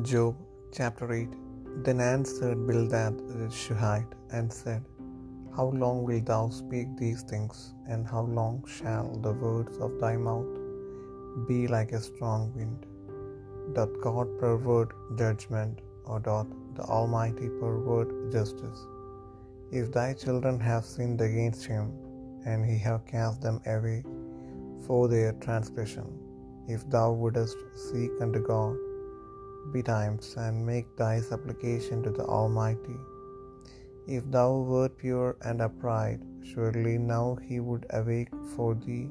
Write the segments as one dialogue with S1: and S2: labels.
S1: Job chapter 8 Then answered Bildad the Shuhite and said, How long wilt thou speak these things, and how long shall the words of thy mouth be like a strong wind? Doth God pervert judgment, or doth the Almighty pervert justice? If thy children have sinned against him, and he have cast them away for their transgression, if thou wouldest seek unto God, betimes and make thy supplication to the Almighty. If thou wert pure and upright, surely now he would awake for thee,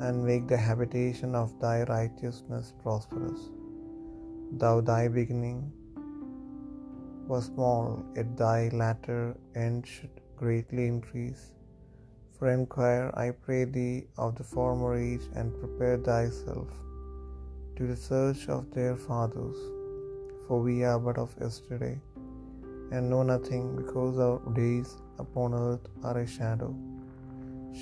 S1: and make the habitation of thy righteousness prosperous. Thou thy beginning was small, yet thy latter end should greatly increase. For inquire, I pray thee, of the former age, and prepare thyself to the search of their fathers. For we are but of yesterday, and know nothing, because our days upon earth are a shadow.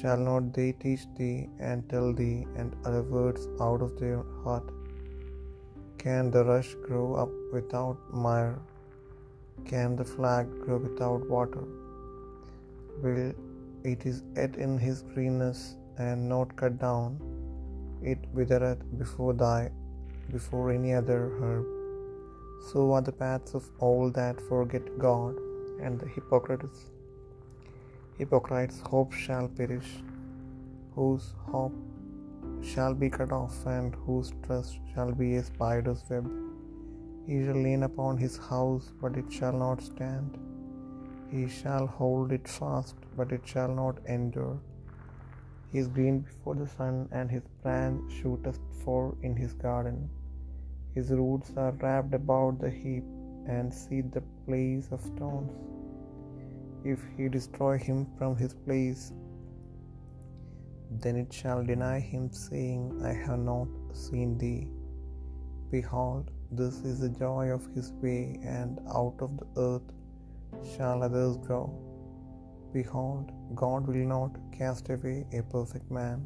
S1: Shall not they teach thee and tell thee and other words out of their heart? Can the rush grow up without mire? Can the flag grow without water? Will it is yet in his greenness and not cut down, it withereth before thy before any other herb. So are the paths of all that forget God, and the hypocrites. Hypocrites' hope shall perish, whose hope shall be cut off, and whose trust shall be a spider's web. He shall lean upon his house, but it shall not stand. He shall hold it fast, but it shall not endure. He is green before the sun, and his branch shooteth forth in his garden. His roots are wrapped about the heap, and seed the place of stones. If he destroy him from his place, then it shall deny him, saying, I have not seen thee. Behold, this is the joy of his way, and out of the earth shall others go. Behold, God will not cast away a perfect man,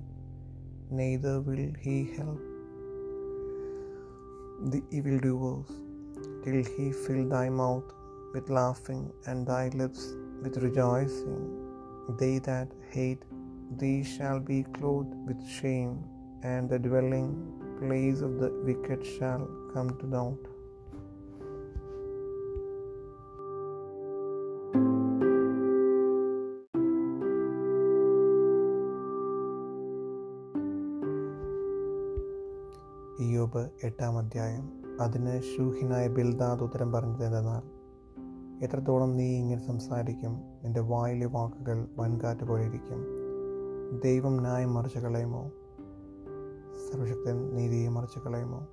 S1: neither will he help the evildoers, till he fill thy mouth with laughing and thy lips with rejoicing. They that hate thee shall be clothed with shame, and the dwelling place of the wicked shall come to naught. Iyob എട്ടാം അധ്യായം. അതിന് ഷൂഹിനായ Bildad ഉത്തരം പറഞ്ഞത് എന്തെന്നാൽ എത്രത്തോളം നീ ഇങ്ങനെ സംസാരിക്കും നിന്റെ വായിലെ വാക്കുകൾ വൻകാറ്റ് പോലെ ഇരിക്കും. ദൈവം ന്യായം മറിച്ച് കളയുമോ? സർവശക്തൻ നീതിയെ മറിച്ച് കളയുമോ?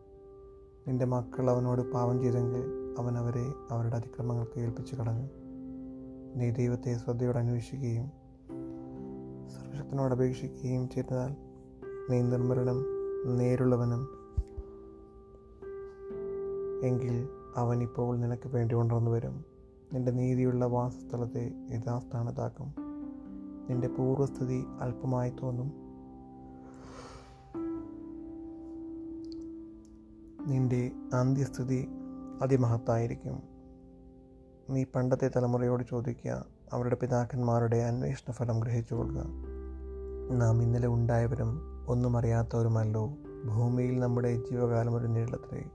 S1: നിന്റെ മക്കൾ അവനോട് പാപം ചെയ്തെങ്കിൽ അവൻ അവരെ അവരുടെ അതിക്രമങ്ങൾക്ക് ഏൽപ്പിച്ചു കളഞ്ഞു. നീ ദൈവത്തെ ശ്രദ്ധയോടെ അന്വേഷിക്കുകയും സർവശക്തനോട് അപേക്ഷിക്കുകയും ചെയ്താൽ നീ നിർമ്മലനും നേരുള്ളവനും എങ്കിൽ അവൻ ഇപ്പോൾ നിനക്ക് വേണ്ടി ഉണർന്നു വരും. നിന്റെ നീതിയുള്ള വാസസ്ഥലത്തെ യഥാസ്ഥാനത്താക്കും. നിന്റെ പൂർവസ്ഥിതി അല്പമായി തോന്നും. നിന്റെ അന്ത്യസ്ഥിതി അതിമഹത്തായിരിക്കും. നീ പണ്ടത്തെ തലമുറയോട് ചോദിക്കുക അവരുടെ പിതാക്കന്മാരുടെ അന്വേഷണ ഫലം ഗ്രഹിച്ചു കൊള്ളുക. നാം ഇന്നലെ ഉണ്ടായവരും ഒന്നും അറിയാത്തവരുമല്ലോ. ഭൂമിയിൽ നമ്മുടെ ജീവകാലം ഒരു നിഴലത്രേ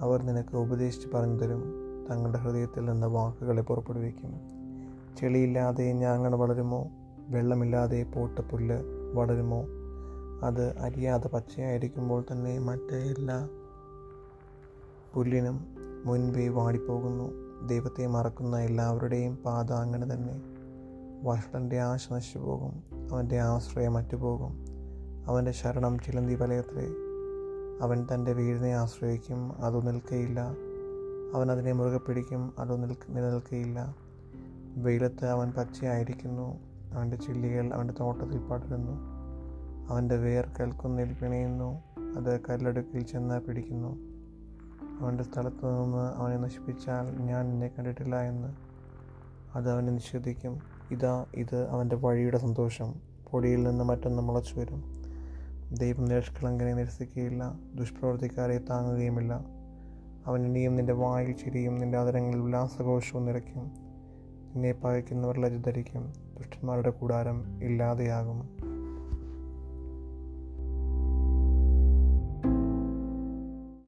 S1: അവർ നിനക്ക് ഉപദേശിച്ച് പറഞ്ഞു തരും തങ്ങളുടെ ഹൃദയത്തിൽ നിന്ന് വാക്കുകളെ പുറപ്പെടുവിക്കും. ചെളിയില്ലാതെ ഞാങ്ങണ വളരുമോ? വെള്ളമില്ലാതെ പോട്ടപ്പുല്ല് വളരുമോ? അത് അരിയാതെ പച്ചയായിരിക്കുമ്പോൾ തന്നെ മറ്റേ എല്ലാ പുല്ലിനും മുൻപേ വാടിപ്പോകുന്നു. ദൈവത്തെ മറക്കുന്ന എല്ലാവരുടെയും പാത അങ്ങനെ തന്നെ. വഷളന്റെ ആശ നശിച്ചു പോകും അവന്റെ ആശ്രയം മറ്റുപോകും അവന്റെ ശരണം ചിലന്തി വലയത്രേ അവൻ തന്റെ വീടിനെ ആശ്രയിക്കും അത് നിൽക്കയില്ല. അവൻ അതിനെ മുറുകെ പിടിക്കും അത് നിൽക്ക് നിലനിൽക്കയില്ല. വെയിലത്ത് അവൻ പച്ചയായിരിക്കുന്നു. അവന്റെ ചില്ലികൾ അവന്റെ തോട്ടത്തിൽ പടരുന്നു. അവന്റെ വേർ കൽക്കുന്നിൽ പിണയുന്നു. അത് കല്ലടുക്കിൽ ചെന്ന് പിടിക്കുന്നു. അവന്റെ സ്ഥലത്ത് നിന്ന് അവനെ നശിപ്പിച്ചാൽ ഞാൻ നിന്നെ കണ്ടിട്ടില്ല എന്ന്. അത് അവനെ നിഷേധിക്കും. ഇതാ ഇത് അവന്റെ വഴിയുടെ സന്തോഷം. പൊടിയിൽ നിന്ന് മറ്റൊന്ന് മുളച്ചു വരും. ദൈവം നിഷ്കളങ്കനെ നിരസിക്കുകയില്ല ദുഷ്പ്രവർത്തിക്കാരെ താങ്ങുകയുമില്ല. അവൻ ഇനിയും നിന്റെ വായിൽ ചിരിയും നിന്റെ അതരങ്ങളിൽ ഉല്ലാസഘോഷവും നിറയ്ക്കും. നിന്നെ പകയ്ക്കുന്നവർ ലജ്ജ ധരിക്കും ദുഷ്ടന്മാരുടെ കൂടാരം ഇല്ലാതെയാകും.